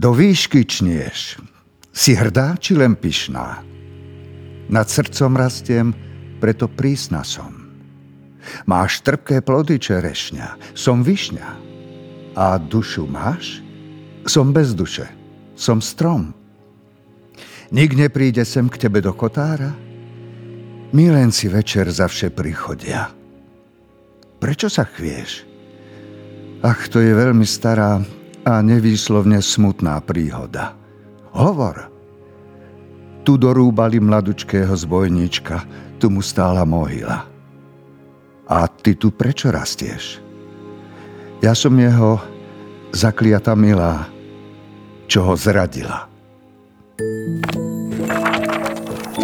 Do výšky čnieš. Si hrdá či len pyšná? Nad srdcom rastiem, preto prísna som. Máš trpké plody čerešňa, som višňa. A dušu máš? Som bez duše, som strom. Nik nepríde sem k tebe do kotára? Milenci večer za vše prichodia. Prečo sa chvieš? Ach, to je veľmi stará a nevýslovne smutná príhoda. Hovor. Tu dorúbali mladučkého zbojnička, tu mu stála mohyla. A ty tu prečo rastieš? Ja som jeho zakliata milá, čo ho zradila.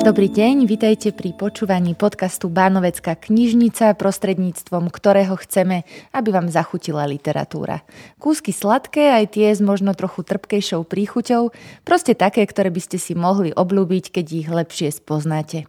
Dobrý deň, vitajte pri počúvaní podcastu Bánovecká knižnica, prostredníctvom ktorého chceme, aby vám zachutila literatúra. Kúsky sladké, aj tie s možno trochu trpkejšou príchuťou, proste také, ktoré by ste si mohli obľúbiť, keď ich lepšie spoznáte.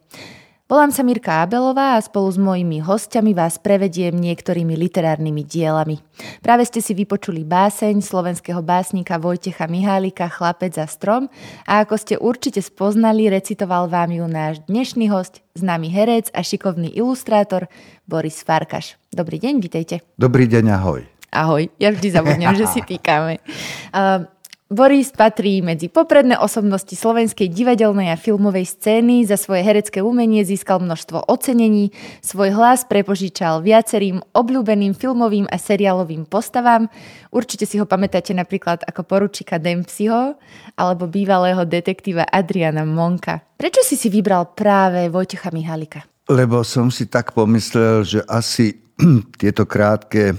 Volám sa Mirka Abelová a spolu s mojimi hostiami vás prevediem niektorými literárnymi dielami. Práve ste si vypočuli báseň slovenského básnika Vojtecha Mihálika Chlapec za strom a ako ste určite spoznali, recitoval vám ju náš dnešný host, známy herec a šikovný ilustrátor Boris Farkaš. Dobrý deň, vitejte. Dobrý deň, ahoj. Ahoj, ja vždy zabudnem, že si týkame. Uh, Boris patrí medzi popredné osobnosti slovenskej divadelnej a filmovej scény. Za svoje herecké umenie získal množstvo ocenení, svoj hlas prepožičal viacerým obľúbeným filmovým a seriálovým postavám. Určite si ho pamätáte napríklad ako poručíka Dempseyho alebo bývalého detektíva Adriana Monka. Prečo si si vybral práve Vojtecha Mihalika? Lebo som si tak pomyslel, že asi tieto krátke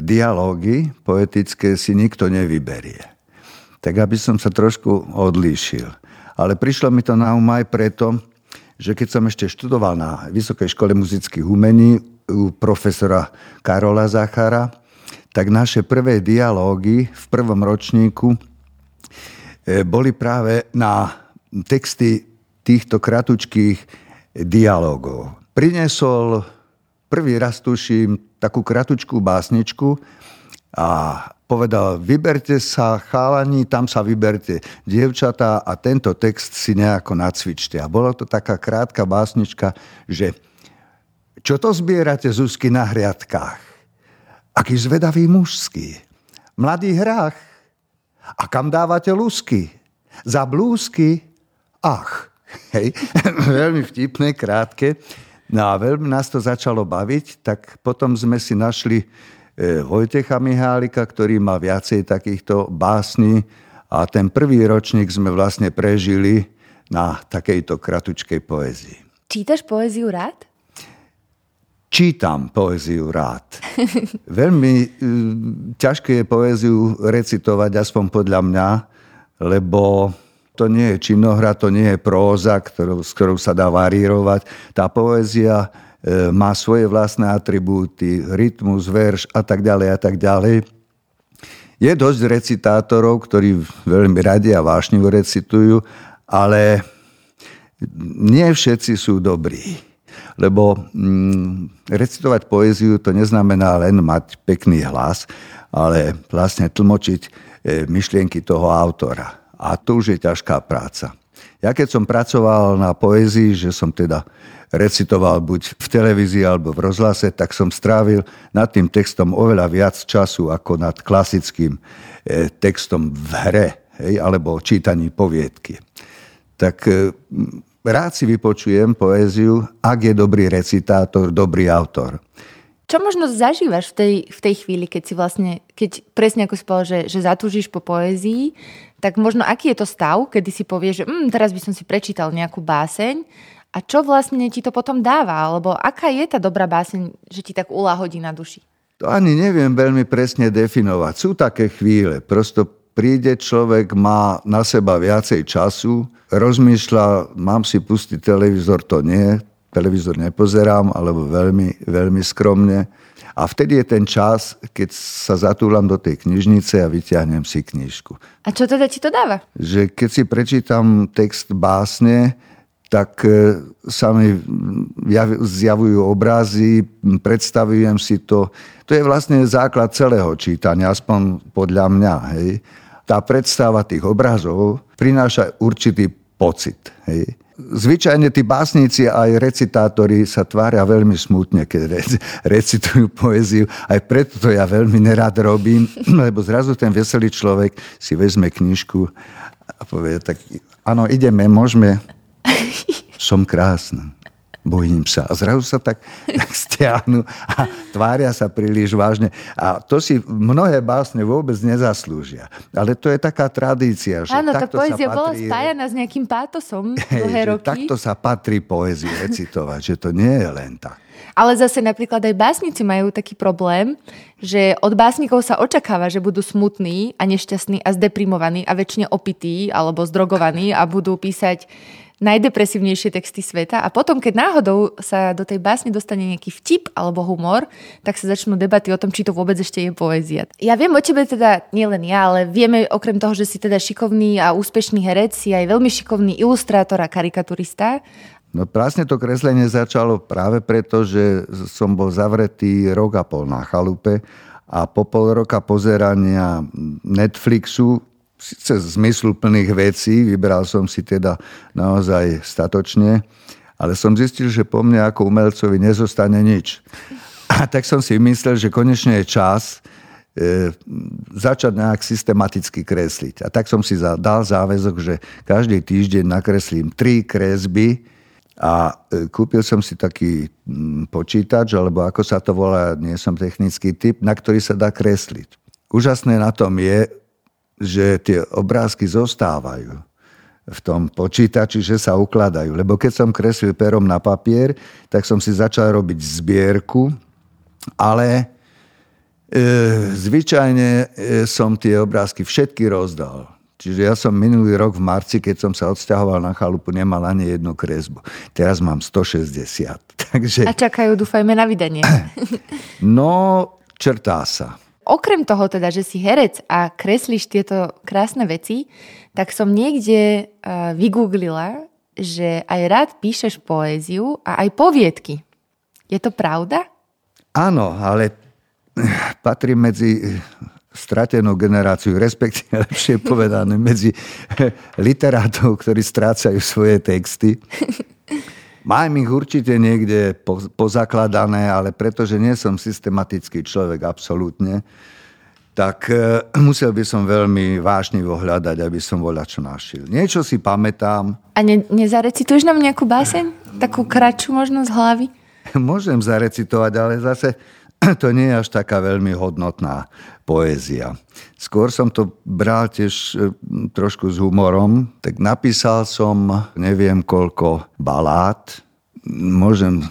dialógy poetické si nikto nevyberie tak aby som sa trošku odlíšil. Ale prišlo mi to na um aj preto, že keď som ešte študoval na Vysokej škole muzických umení u profesora Karola Zachara, tak naše prvé dialógy v prvom ročníku e, boli práve na texty týchto kratučkých dialógov. Prinesol prvý raz, tuším, takú kratučkú básničku a povedal, vyberte sa chalani, tam sa vyberte dievčatá a tento text si nejako nacvičte. A bola to taká krátka básnička, že čo to zbierate úzky na hriadkách? Aký zvedavý mužský. Mladý hrách. A kam dávate lusky? Za blúzky? Ach. Hej, veľmi vtipné, krátke. No a veľmi nás to začalo baviť, tak potom sme si našli Vojtecha Mihálika, ktorý má viacej takýchto básní a ten prvý ročník sme vlastne prežili na takejto kratučkej poezii. Čítaš poéziu rád? Čítam poéziu rád. Veľmi e, ťažké je poéziu recitovať, aspoň podľa mňa, lebo to nie je činohra, to nie je próza, ktorou, s ktorou sa dá varírovať. Tá poézia E, má svoje vlastné atribúty, rytmus, verš a tak ďalej a tak ďalej. Je dosť recitátorov, ktorí veľmi radi a vášnivo recitujú, ale nie všetci sú dobrí. Lebo mm, recitovať poéziu to neznamená len mať pekný hlas, ale vlastne tlmočiť e, myšlienky toho autora. A to už je ťažká práca. Ja keď som pracoval na poézii, že som teda recitoval buď v televízii alebo v rozhlase, tak som strávil nad tým textom oveľa viac času ako nad klasickým e, textom v hre hej, alebo čítaní poviedky. Tak e, rád si vypočujem poéziu, ak je dobrý recitátor, dobrý autor. Čo možno zažívaš v tej, v tej chvíli, keď si vlastne, keď presne ako si povedal, že, že zatúžiš po poézii, tak možno aký je to stav, kedy si povieš, že mm, teraz by som si prečítal nejakú báseň a čo vlastne ti to potom dáva? Alebo aká je tá dobrá báseň, že ti tak uláhodí na duši? To ani neviem veľmi presne definovať. Sú také chvíle. Prosto príde človek, má na seba viacej času, rozmýšľa, mám si pustiť televízor, to nie, televízor nepozerám, alebo veľmi, veľmi skromne. A vtedy je ten čas, keď sa zatúlam do tej knižnice a vyťahnem si knižku. A čo teda ti to dáva? Že keď si prečítam text básne, tak e, sa mi zjavujú obrazy, predstavujem si to. To je vlastne základ celého čítania, aspoň podľa mňa. Hej? tá predstava tých obrazov prináša určitý pocit. Hej. Zvyčajne tí básnici aj recitátori sa tvária veľmi smutne, keď recitujú poéziu. Aj preto to ja veľmi nerad robím, lebo zrazu ten veselý človek si vezme knižku a povie, tak áno, ideme, môžeme. Som krásna bojím sa. A zrazu sa tak, tak stiahnu a tvária sa príliš vážne. A to si mnohé básne vôbec nezaslúžia. Ale to je taká tradícia, že Áno, tá poézia patrí, bola spájana s nejakým pátosom dlhé roky. Takto sa patrí poéziu recitovať, že to nie je len tak. Ale zase napríklad aj básnici majú taký problém, že od básnikov sa očakáva, že budú smutní a nešťastní a zdeprimovaní a väčšine opití alebo zdrogovaní a budú písať najdepresívnejšie texty sveta a potom, keď náhodou sa do tej básne dostane nejaký vtip alebo humor, tak sa začnú debaty o tom, či to vôbec ešte je poézia. Ja viem o tebe teda, nielen ja, ale vieme okrem toho, že si teda šikovný a úspešný herec, si aj veľmi šikovný ilustrátor a karikaturista. No presne to kreslenie začalo práve preto, že som bol zavretý rok a pol na chalupe a po pol roka pozerania Netflixu síce zmysluplných vecí, vybral som si teda naozaj statočne, ale som zistil, že po mne ako umelcovi nezostane nič. A tak som si myslel, že konečne je čas e, začať nejak systematicky kresliť. A tak som si dal záväzok, že každý týždeň nakreslím tri kresby a e, kúpil som si taký m, počítač, alebo ako sa to volá, nie som technický typ, na ktorý sa dá kresliť. Úžasné na tom je, že tie obrázky zostávajú v tom počítači, že sa ukladajú. Lebo keď som kreslil perom na papier, tak som si začal robiť zbierku, ale e, zvyčajne e, som tie obrázky všetky rozdal. Čiže ja som minulý rok v marci, keď som sa odsťahoval na chalupu, nemal ani jednu kresbu. Teraz mám 160. Takže... A čakajú, dúfajme, na vydanie. No, črtá sa. Okrem toho teda, že si herec a kreslíš tieto krásne veci, tak som niekde uh, vygooglila, že aj rád píšeš poéziu a aj poviedky. Je to pravda? Áno, ale patrí medzi stratenú generáciu, respektíve lepšie povedané, medzi literátov, ktorí strácajú svoje texty. Mám ich určite niekde pozakladané, ale pretože nie som systematický človek absolútne, tak e, musel by som veľmi vážnivo hľadať, aby som voľa čo našiel. Niečo si pamätám. A ne, nezarecituješ nám nejakú báseň? Takú kratšiu možno z hlavy? Môžem zarecitovať, ale zase to nie je až taká veľmi hodnotná poézia. Skôr som to bral tiež e, trošku s humorom, tak napísal som neviem koľko balát. Môžem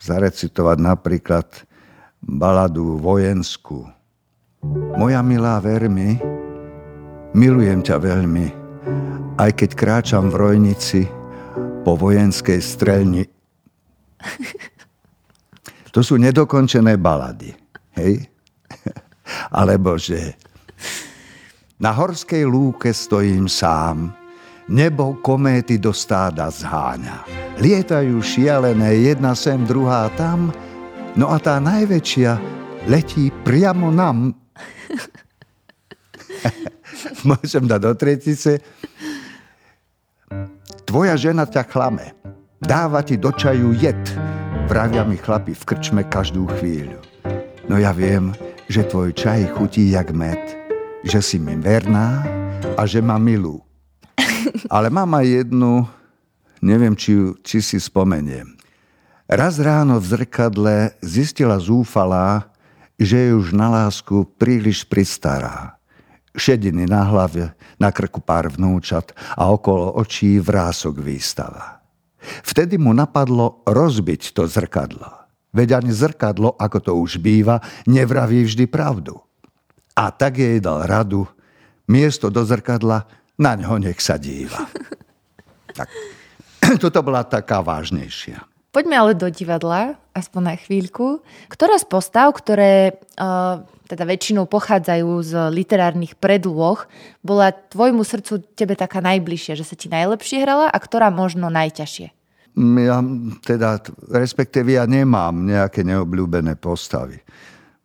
zarecitovať napríklad baladu vojenskú. Moja milá, vermi, milujem ťa veľmi, aj keď kráčam v rojnici po vojenskej strelni. To sú nedokončené balady. Hej? Alebo že na horskej lúke stojím sám, nebo kométy do stáda zháňa. Lietajú šialené, jedna sem, druhá tam, no a tá najväčšia letí priamo nám. Môžem dať do tretice. Tvoja žena ťa klame, dáva ti do čaju jed, vravia mi chlapi v krčme každú chvíľu. No ja viem, že tvoj čaj chutí jak med, že si mi verná a že ma milú. Ale mám aj jednu, neviem, či, či si spomeniem. Raz ráno v zrkadle zistila zúfalá, že je už na lásku príliš pristará. Šediny na hlave, na krku pár vnúčat a okolo očí vrások výstava. Vtedy mu napadlo rozbiť to zrkadlo. Veď ani zrkadlo, ako to už býva, nevraví vždy pravdu. A tak jej dal radu, miesto do zrkadla, na ňo nech sa díva. Tak. Toto bola taká vážnejšia. Poďme ale do divadla, aspoň na chvíľku. Ktorá z postav, ktoré uh, teda väčšinou pochádzajú z literárnych predloh, bola tvojmu srdcu tebe taká najbližšia, že sa ti najlepšie hrala a ktorá možno najťažšie? ja teda, respektíve ja nemám nejaké neobľúbené postavy.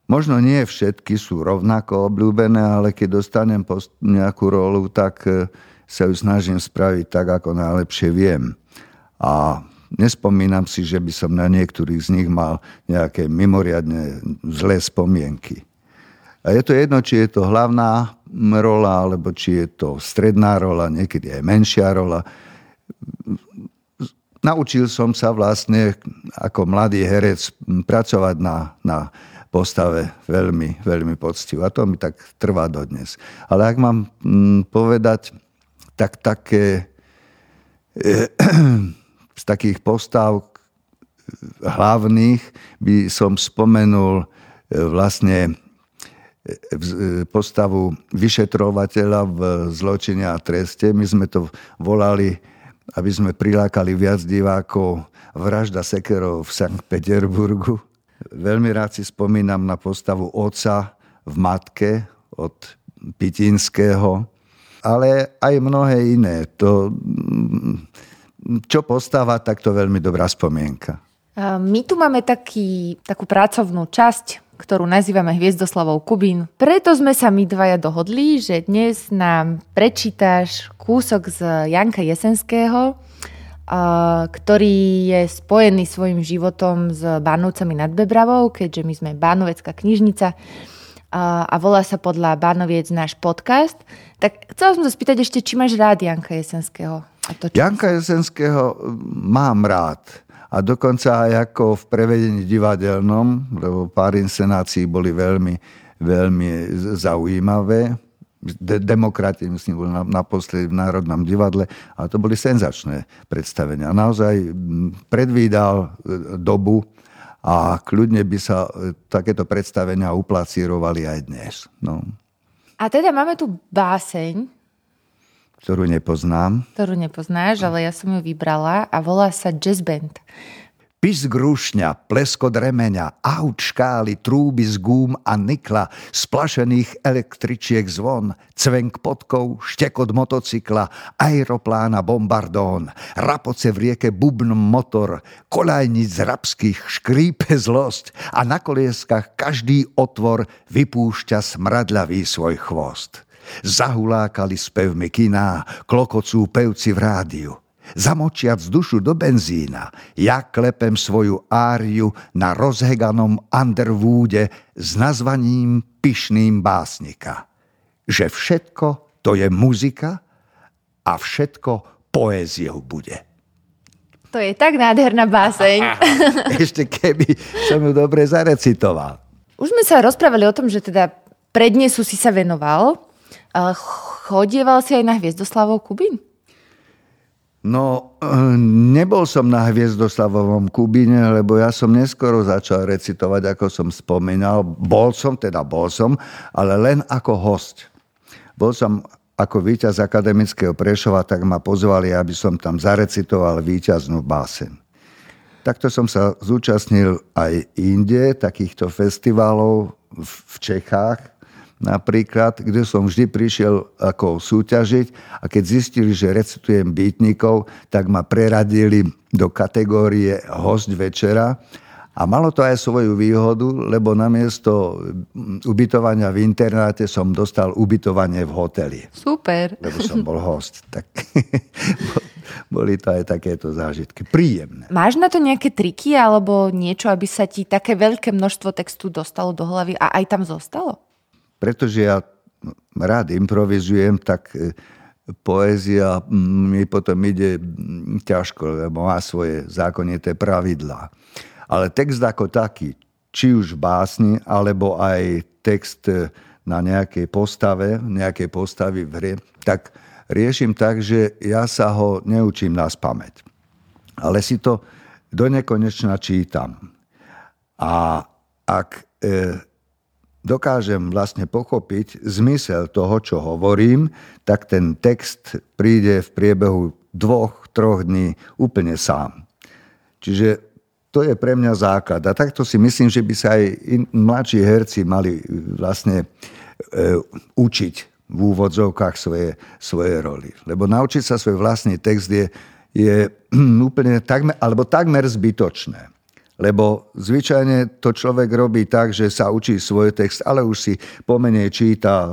Možno nie všetky sú rovnako obľúbené, ale keď dostanem nejakú rolu, tak e, sa ju snažím spraviť tak, ako najlepšie viem. A nespomínam si, že by som na niektorých z nich mal nejaké mimoriadne zlé spomienky. A je to jedno, či je to hlavná rola, alebo či je to stredná rola, niekedy aj menšia rola. Naučil som sa vlastne ako mladý herec pracovať na, na postave veľmi, veľmi poctivo. A to mi tak trvá dodnes. Ale ak mám mm, povedať, tak také e, z takých postav hlavných by som spomenul e, vlastne postavu vyšetrovateľa v zločine a treste. My sme to volali, aby sme prilákali viac divákov vražda Sekerov v Sankt Peterburgu. Veľmi rád si spomínam na postavu oca v matke od Pitinského, ale aj mnohé iné. To, čo postáva, tak to veľmi dobrá spomienka. My tu máme taký, takú pracovnú časť ktorú nazývame Hviezdoslavou Kubín. Preto sme sa my dvaja dohodli, že dnes nám prečítaš kúsok z Janka Jesenského, ktorý je spojený svojim životom s Bánovcami nad Bebravou, keďže my sme Bánovecká knižnica a volá sa podľa Bánoviec náš podcast. Tak chcela som sa spýtať ešte, či máš rád Janka Jesenského? A to, Janka Jesenského mám rád a dokonca aj ako v prevedení divadelnom, lebo pár inscenácií boli veľmi, veľmi zaujímavé. De- demokrati, myslím, boli naposledy v Národnom divadle, a to boli senzačné predstavenia. Naozaj predvídal e, dobu a kľudne by sa e, takéto predstavenia uplacírovali aj dnes. No. A teda máme tu báseň, ktorú nepoznám. Ktorú nepoznáš, ale ja som ju vybrala a volá sa Jazz Band. Pis grúšňa, pleskot remeňa, aut škály, trúby z gúm a nikla, splašených električiek zvon, cvenk podkov, štekot motocykla, aeroplána bombardón, rapoce v rieke bubn motor, kolajnic z rabských škrípe zlosť a na kolieskach každý otvor vypúšťa smradľavý svoj chvost. Zahulákali spevmi kiná, klokocú pevci v rádiu. Zamočiac dušu do benzína, ja klepem svoju áriu na rozheganom Underwoode s nazvaním pyšným básnika. Že všetko to je muzika a všetko poéziou bude. To je tak nádherná báseň. Ešte keby som ju dobre zarecitoval. Už sme sa rozprávali o tom, že teda prednesu si sa venoval. Chodieval si aj na Hviezdoslavov Kubín? No, nebol som na Hviezdoslavovom Kubíne, lebo ja som neskoro začal recitovať, ako som spomínal. Bol som, teda bol som, ale len ako host. Bol som ako víťaz akademického Prešova, tak ma pozvali, aby som tam zarecitoval víťaznú básen. Takto som sa zúčastnil aj inde, takýchto festivalov v Čechách, napríklad, kde som vždy prišiel ako súťažiť a keď zistili, že recitujem bytníkov, tak ma preradili do kategórie host večera a malo to aj svoju výhodu, lebo namiesto ubytovania v internáte som dostal ubytovanie v hoteli. Super. Lebo som bol host. Tak boli to aj takéto zážitky. Príjemné. Máš na to nejaké triky alebo niečo, aby sa ti také veľké množstvo textu dostalo do hlavy a aj tam zostalo? Pretože ja rád improvizujem, tak e, poézia mi potom ide ťažko, lebo má svoje zákonité pravidlá. Ale text ako taký, či už básni, alebo aj text e, na nejakej postave, nejakej postavy v hre, tak riešim tak, že ja sa ho neučím na spameť. Ale si to do nekonečna čítam. A ak e, dokážem vlastne pochopiť zmysel toho, čo hovorím, tak ten text príde v priebehu dvoch, troch dní úplne sám. Čiže to je pre mňa základ. A takto si myslím, že by sa aj mladší herci mali vlastne e, učiť v úvodzovkách svoje, svoje roli. Lebo naučiť sa svoj vlastný text je, je úplne takmer, alebo takmer zbytočné. Lebo zvyčajne to človek robí tak, že sa učí svoj text, ale už si pomenej číta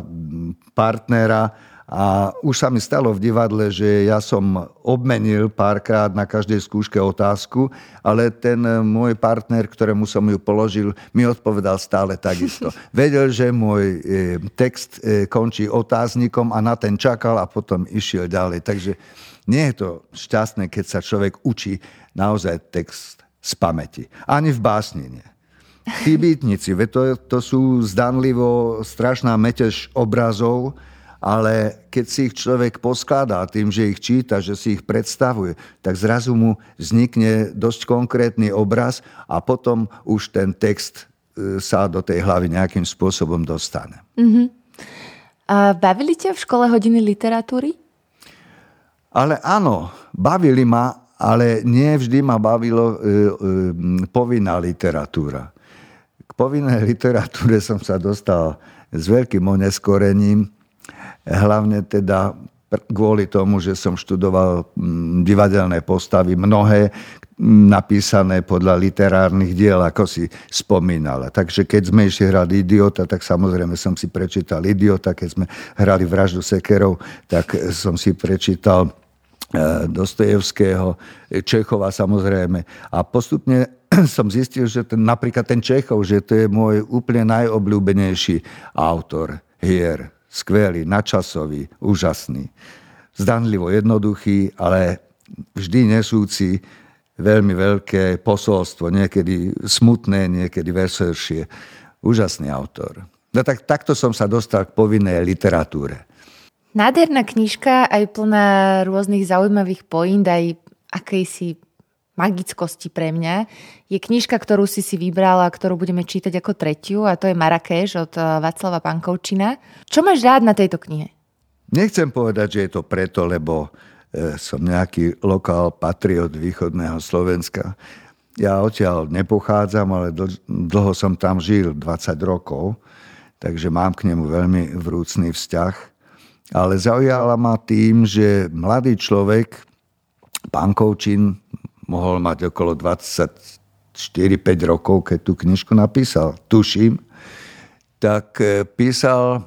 partnera a už sa mi stalo v divadle, že ja som obmenil párkrát na každej skúške otázku, ale ten môj partner, ktorému som ju položil, mi odpovedal stále takisto. Vedel, že môj e, text e, končí otáznikom a na ten čakal a potom išiel ďalej. Takže nie je to šťastné, keď sa človek učí naozaj text z pamäti. Ani v básni nie. Tí bytnici, to, to sú zdanlivo strašná metež obrazov, ale keď si ich človek poskladá tým, že ich číta, že si ich predstavuje, tak zrazu mu vznikne dosť konkrétny obraz a potom už ten text e, sa do tej hlavy nejakým spôsobom dostane. Uh-huh. A bavili ťa v škole hodiny literatúry? Ale áno, bavili ma, ale nie vždy ma bavilo e, e, povinná literatúra. K povinnej literatúre som sa dostal s veľkým oneskorením, hlavne teda kvôli tomu, že som študoval divadelné postavy, mnohé napísané podľa literárnych diel, ako si spomínala. Takže keď sme išli hrať Idiota, tak samozrejme som si prečítal Idiota. Keď sme hrali Vraždu sekerov, tak som si prečítal Dostojevského, Čechova samozrejme. A postupne som zistil, že ten, napríklad ten Čechov, že to je môj úplne najobľúbenejší autor hier. Skvelý, načasový, úžasný. Zdanlivo jednoduchý, ale vždy nesúci veľmi veľké posolstvo, niekedy smutné, niekedy veselšie. Úžasný autor. No tak, takto som sa dostal k povinnej literatúre. Nádherná knižka, aj plná rôznych zaujímavých point, aj akejsi magickosti pre mňa. Je knižka, ktorú si si vybrala, ktorú budeme čítať ako tretiu a to je Marrakeš od eh, Václava Pankovčina. Čo máš rád na tejto knihe? Nechcem povedať, že je to preto, lebo eh, som nejaký lokál patriot východného Slovenska. Ja odtiaľ nepochádzam, ale dlho som tam žil, 20 rokov, takže mám k nemu veľmi vrúcný vzťah ale zaujala ma tým, že mladý človek, pán Koučin, mohol mať okolo 24-5 rokov, keď tú knižku napísal, tuším, tak e, písal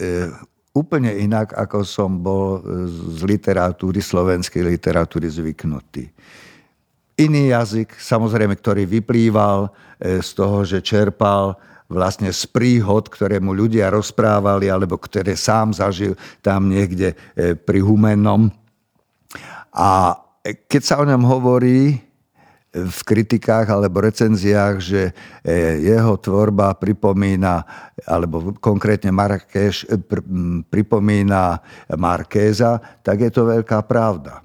e, úplne inak, ako som bol e, z literatúry, slovenskej literatúry zvyknutý. Iný jazyk, samozrejme, ktorý vyplýval z toho, že čerpal vlastne z príhod, ktoré mu ľudia rozprávali alebo ktoré sám zažil tam niekde e, pri Humennom. A keď sa o ňom hovorí v kritikách alebo recenziách, že e, jeho tvorba pripomína, alebo konkrétne Marrakeš e, pripomína Markéza, tak je to veľká pravda.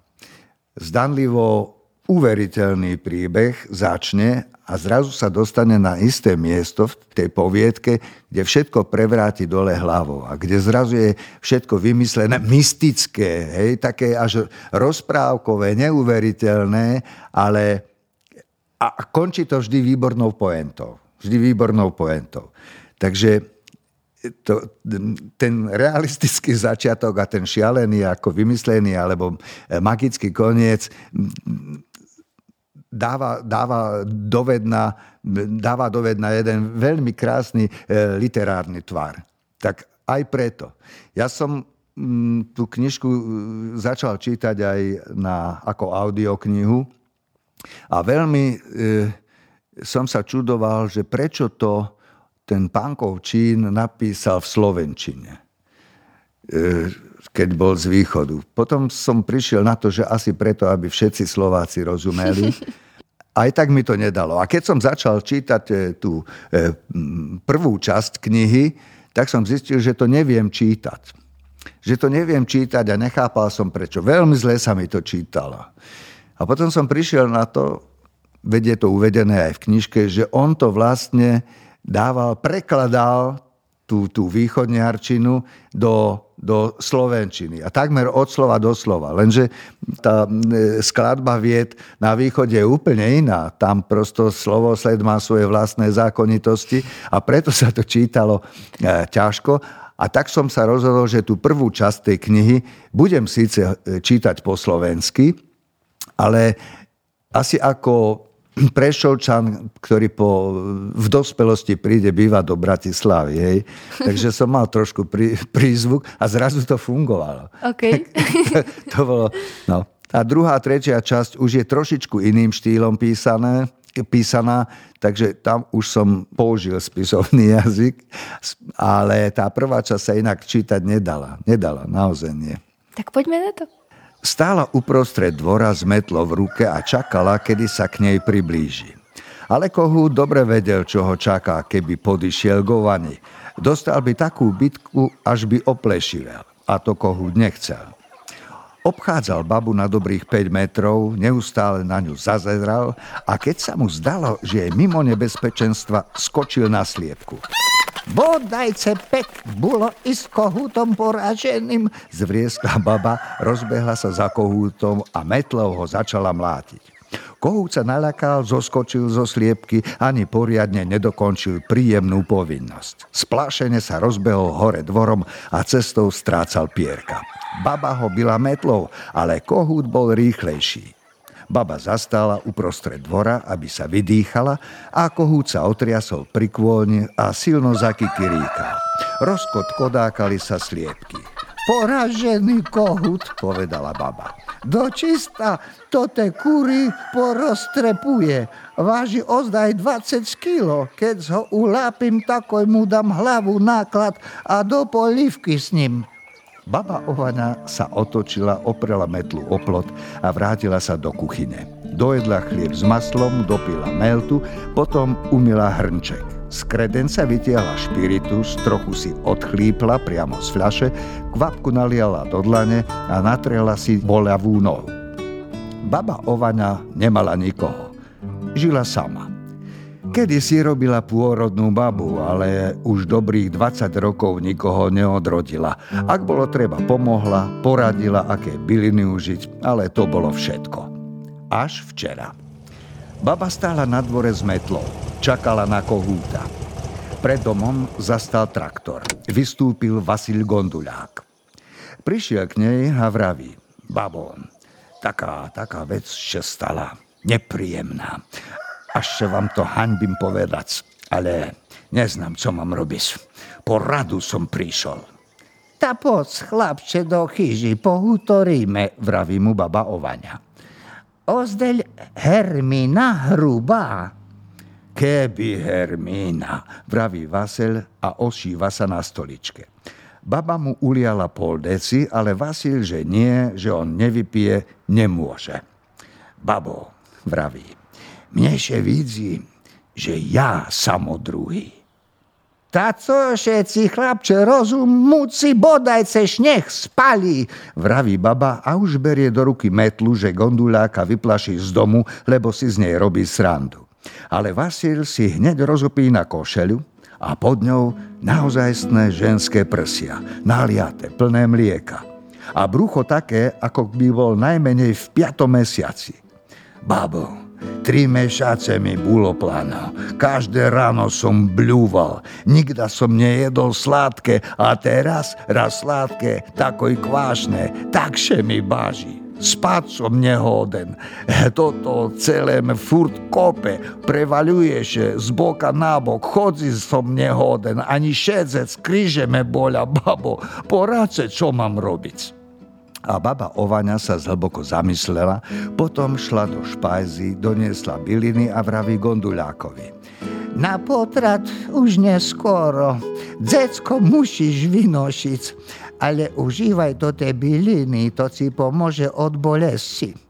Zdanlivo uveriteľný príbeh začne a zrazu sa dostane na isté miesto v tej poviedke, kde všetko prevráti dole hlavou a kde zrazu je všetko vymyslené mystické, hej, také až rozprávkové, neuveriteľné, ale a končí to vždy výbornou poentou. Vždy výbornou poentou. Takže to, ten realistický začiatok a ten šialený ako vymyslený alebo magický koniec dáva, dáva, doved na, dáva doved na jeden veľmi krásny e, literárny tvar. Tak aj preto. Ja som mm, tú knižku e, začal čítať aj na, ako audioknihu a veľmi e, som sa čudoval, že prečo to ten pánkov Čín napísal v Slovenčine. E, keď bol z východu. Potom som prišiel na to, že asi preto, aby všetci Slováci rozumeli. Aj tak mi to nedalo. A keď som začal čítať e, tú e, prvú časť knihy, tak som zistil, že to neviem čítať. Že to neviem čítať a nechápal som prečo. Veľmi zle sa mi to čítalo. A potom som prišiel na to, vedie to uvedené aj v knižke, že on to vlastne dával, prekladal tú, tú východniarčinu do, do slovenčiny. A takmer od slova do slova. Lenže tá e, skladba vied na východe je úplne iná. Tam prosto slovosled má svoje vlastné zákonitosti a preto sa to čítalo e, ťažko. A tak som sa rozhodol, že tú prvú časť tej knihy budem síce e, čítať po slovensky, ale asi ako Prešovčan, ktorý po, v dospelosti príde bývať do Bratislavy. Hej. Takže som mal trošku prí, prízvuk a zrazu to fungovalo. Okay. to, to bolo, no. A druhá, tretia časť už je trošičku iným štýlom písané, písaná, takže tam už som použil spisovný jazyk, ale tá prvá časť sa inak čítať nedala. Nedala, naozaj nie. Tak poďme na to. Stála uprostred dvora s metlou v ruke a čakala, kedy sa k nej priblíži. Ale kohút dobre vedel, čo ho čaká, keby podišiel go vani. Dostal by takú bitku, až by oplešivel. A to kohút nechcel. Obchádzal babu na dobrých 5 metrov, neustále na ňu zazeral a keď sa mu zdalo, že je mimo nebezpečenstva, skočil na sliepku. Bodajce pek, bolo i s kohútom poraženým, zvrieskla baba, rozbehla sa za kohútom a metlou ho začala mlátiť. Kohút sa nalakal, zoskočil zo sliepky, ani poriadne nedokončil príjemnú povinnosť. Splášene sa rozbehol hore dvorom a cestou strácal pierka. Baba ho byla metlou, ale kohút bol rýchlejší. Baba zastála uprostred dvora, aby sa vydýchala a kohút sa otriasol pri kôlni a silno zakikiríkal. Rozkot kodákali sa sliepky. Poražený kohút, povedala baba. Dočista to te kúry poroztrepuje. Váži ozdaj 20 kilo. Keď ho ulápim, takoj mu dám hlavu náklad a do polívky s ním. Baba Ovana sa otočila, oprela metlu o plot a vrátila sa do kuchyne. Dojedla chlieb s maslom, dopila meltu, potom umila hrnček. Z kredenca vytiahla špiritus, trochu si odchlípla priamo z fľaše, kvapku naliala do dlane a natrela si bolavú nohu. Baba Ovana nemala nikoho. Žila sama. Kedy si robila pôrodnú babu, ale už dobrých 20 rokov nikoho neodrodila. Ak bolo treba, pomohla, poradila, aké byliny užiť, ale to bolo všetko. Až včera. Baba stála na dvore s metlou, čakala na kohúta. Pred domom zastal traktor. Vystúpil Vasil Gondulák. Prišiel k nej a vraví, babo, taká, taká vec še stala, nepríjemná až vám to hanbím povedať, ale neznám, co mám robiť. Po radu som prišiel. Ta poď, chlapče, do chyži, pohútoríme, vraví mu baba Ovaňa. Ozdeľ Hermína hrubá. Keby Hermína, vraví Vasel a ošíva sa na stoličke. Baba mu uliala pol deci, ale Vasil, že nie, že on nevypije, nemôže. Babo, vraví, mne še vidí, že ja samodruhý. Ta co všetci chlapče rozum muci bodajce šneh spali, vraví baba a už berie do ruky metlu, že gonduláka vyplaší z domu, lebo si z nej robí srandu. Ale Vasil si hneď rozopína košelu a pod ňou naozajstné ženské prsia, naliate, plné mlieka. A brucho také, ako by bol najmenej v piatom mesiaci. Babo, Tri mešace mi bolo pláno. Každé ráno som bľúval. Nikda som nejedol sladké a teraz raz sladké, takoj kvášne, takše mi báži. Spať som nehoden. Toto celé me furt kope, prevaľuješ z boka na bok, chodzi som nehoden, ani šedzec, kríže me boľa, babo, poradce, čo mám robiť. A baba Ovaňa sa zhlboko zamyslela, potom šla do špajzy, doniesla byliny a vraví Gondulákovi. Na potrat už neskoro. Dzecko musíš vynošiť, ale užívaj to te byliny, to ti pomôže od bolesti.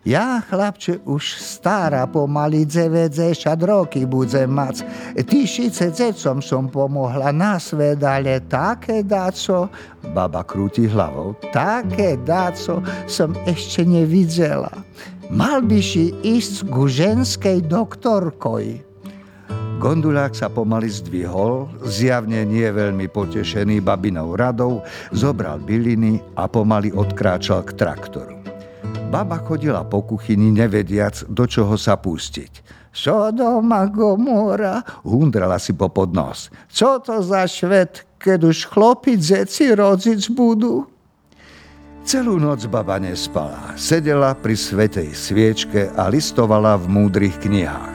Ja, chlapče, už stará pomaly 90 roky budem mať. Tyšice decom som pomohla na svet, ale také dáco, baba krúti hlavou, také dáco som ešte nevidela. Mal by si ísť ku ženskej doktorkoj. Gondulák sa pomaly zdvihol, zjavne nie veľmi potešený babinou radou, zobral byliny a pomaly odkráčal k traktoru. Baba chodila po kuchyni, nevediac, do čoho sa pustiť. Sodoma Gomora, hundrala si po podnos. Co to za švet, keď už chlopi dzeci rodzic budú? Celú noc baba nespala. Sedela pri svetej sviečke a listovala v múdrych knihách.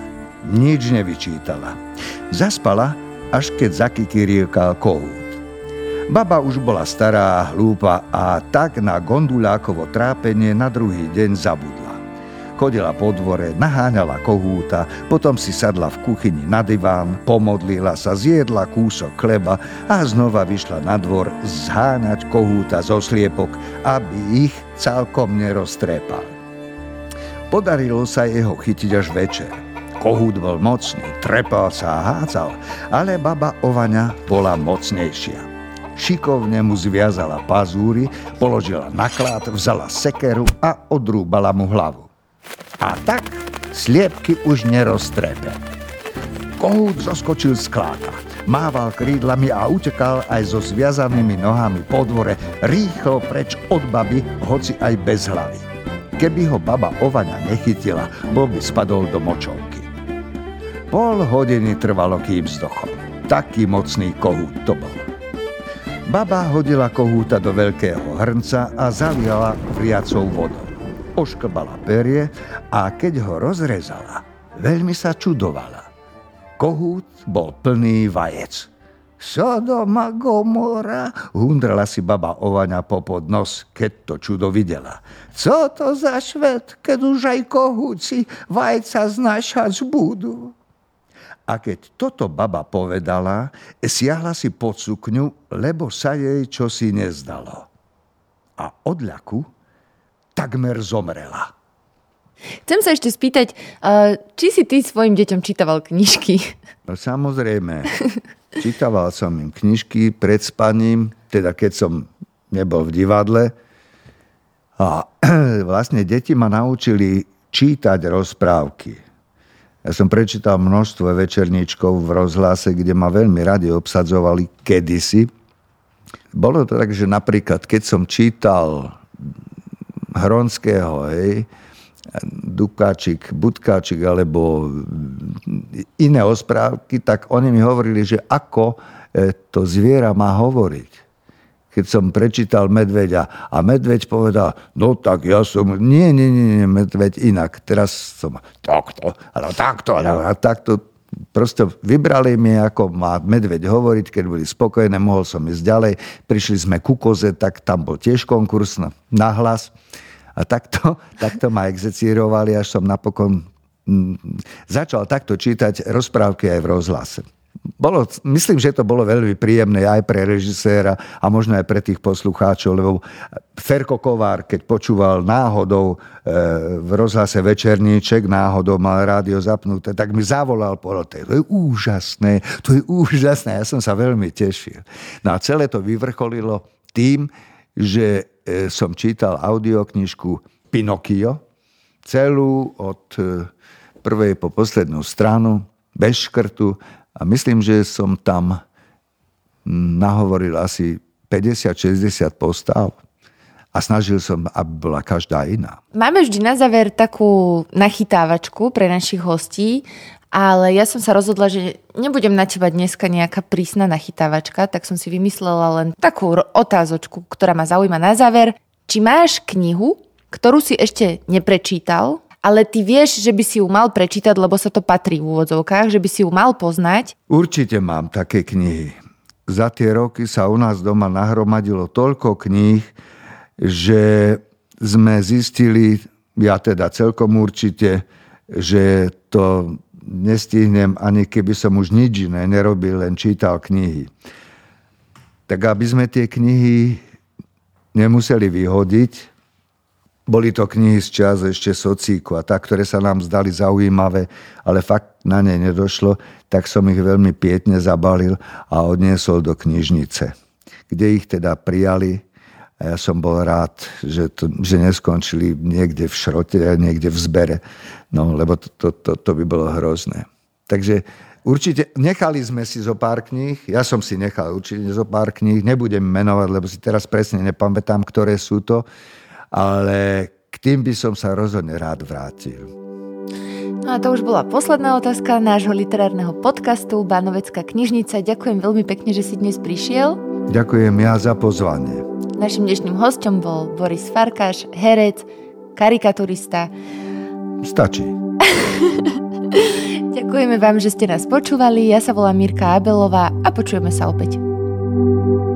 Nič nevyčítala. Zaspala, až keď zakikiriekal kohút. Baba už bola stará a hlúpa a tak na gondulákovo trápenie na druhý deň zabudla. Chodila po dvore, naháňala kohúta, potom si sadla v kuchyni na diván, pomodlila sa, zjedla kúsok chleba a znova vyšla na dvor zháňať kohúta zo sliepok, aby ich celkom neroztrepal. Podarilo sa jeho chytiť až večer. Kohút bol mocný, trepal sa a hádzal, ale baba Ovaňa bola mocnejšia. Šikovne mu zviazala pazúry, položila na vzala sekeru a odrúbala mu hlavu. A tak sliepky už neroztrepe. Kohút zoskočil z kláta, mával krídlami a utekal aj so zviazanými nohami po dvore, rýchlo preč od baby, hoci aj bez hlavy. Keby ho baba Ovaňa nechytila, bol by spadol do močovky. Pol hodiny trvalo, kým zdochol. Taký mocný kohút to bol. Baba hodila kohúta do veľkého hrnca a zaliala vriacou vodou oškrbala perie a keď ho rozrezala, veľmi sa čudovala. Kohút bol plný vajec. Sodoma Gomora, hundrala si baba Ovaňa popod nos, keď to čudo videla. Co to za švet, keď už aj kohúci vajca znašať budú? A keď toto baba povedala, siahla si pod sukňu, lebo sa jej čosi nezdalo. A od ľaku takmer zomrela. Chcem sa ešte spýtať, či si ty svojim deťom čítaval knižky? No samozrejme. Čítaval som im knižky pred spaním, teda keď som nebol v divadle. A vlastne deti ma naučili čítať rozprávky. Ja som prečítal množstvo večerníčkov v rozhlase, kde ma veľmi radi obsadzovali kedysi. Bolo to tak, že napríklad, keď som čítal Hronského, hej, Dukáčik, Budkáčik alebo iné osprávky, tak oni mi hovorili, že ako e, to zviera má hovoriť. Keď som prečítal medveďa a medveď povedal, no tak ja som, nie, nie, nie, nie medveď inak. Teraz som, takto, ale takto, ale takto Proste vybrali mi, ako má medveď hovoriť, keď boli spokojné, mohol som ísť ďalej. Prišli sme ku koze, tak tam bol tiež konkurs na hlas. A takto, takto ma execírovali, až som napokon m, začal takto čítať rozprávky aj v rozhlase. Bolo, myslím, že to bolo veľmi príjemné aj pre režiséra a možno aj pre tých poslucháčov, lebo Ferko Kovár, keď počúval náhodou e, v rozhlase Večerníček, náhodou mal rádio zapnuté, tak mi zavolal po to je úžasné, to je úžasné, ja som sa veľmi tešil. No a celé to vyvrcholilo tým, že E, som čítal audioknižku Pinokio, celú od e, prvej po poslednú stranu, bez škrtu a myslím, že som tam nahovoril asi 50-60 postav a snažil som, aby bola každá iná. Máme vždy na záver takú nachytávačku pre našich hostí ale ja som sa rozhodla, že nebudem na teba dneska nejaká prísna nachytávačka, tak som si vymyslela len takú otázočku, ktorá ma zaujíma na záver. Či máš knihu, ktorú si ešte neprečítal, ale ty vieš, že by si ju mal prečítať, lebo sa to patrí v úvodzovkách, že by si ju mal poznať? Určite mám také knihy. Za tie roky sa u nás doma nahromadilo toľko kníh, že sme zistili, ja teda celkom určite, že to nestihnem, ani keby som už nič iné nerobil, len čítal knihy. Tak aby sme tie knihy nemuseli vyhodiť, boli to knihy z čas ešte socíku a tak, ktoré sa nám zdali zaujímavé, ale fakt na ne nedošlo, tak som ich veľmi pietne zabalil a odniesol do knižnice, kde ich teda prijali a ja som bol rád, že, to, že neskončili niekde v šrote, niekde v zbere, no lebo to, to, to, to by bolo hrozné. Takže určite nechali sme si zo pár kníh, ja som si nechal určite zo pár kníh, nebudem menovať, lebo si teraz presne nepamätám, ktoré sú to, ale k tým by som sa rozhodne rád vrátil. No a to už bola posledná otázka nášho literárneho podcastu Banovecká knižnica. Ďakujem veľmi pekne, že si dnes prišiel. Ďakujem ja za pozvanie. Našim dnešným hostom bol Boris Farkáš, herec, karikaturista. Stačí. Ďakujeme vám, že ste nás počúvali. Ja sa volám Mirka Abelová a počujeme sa opäť. thank you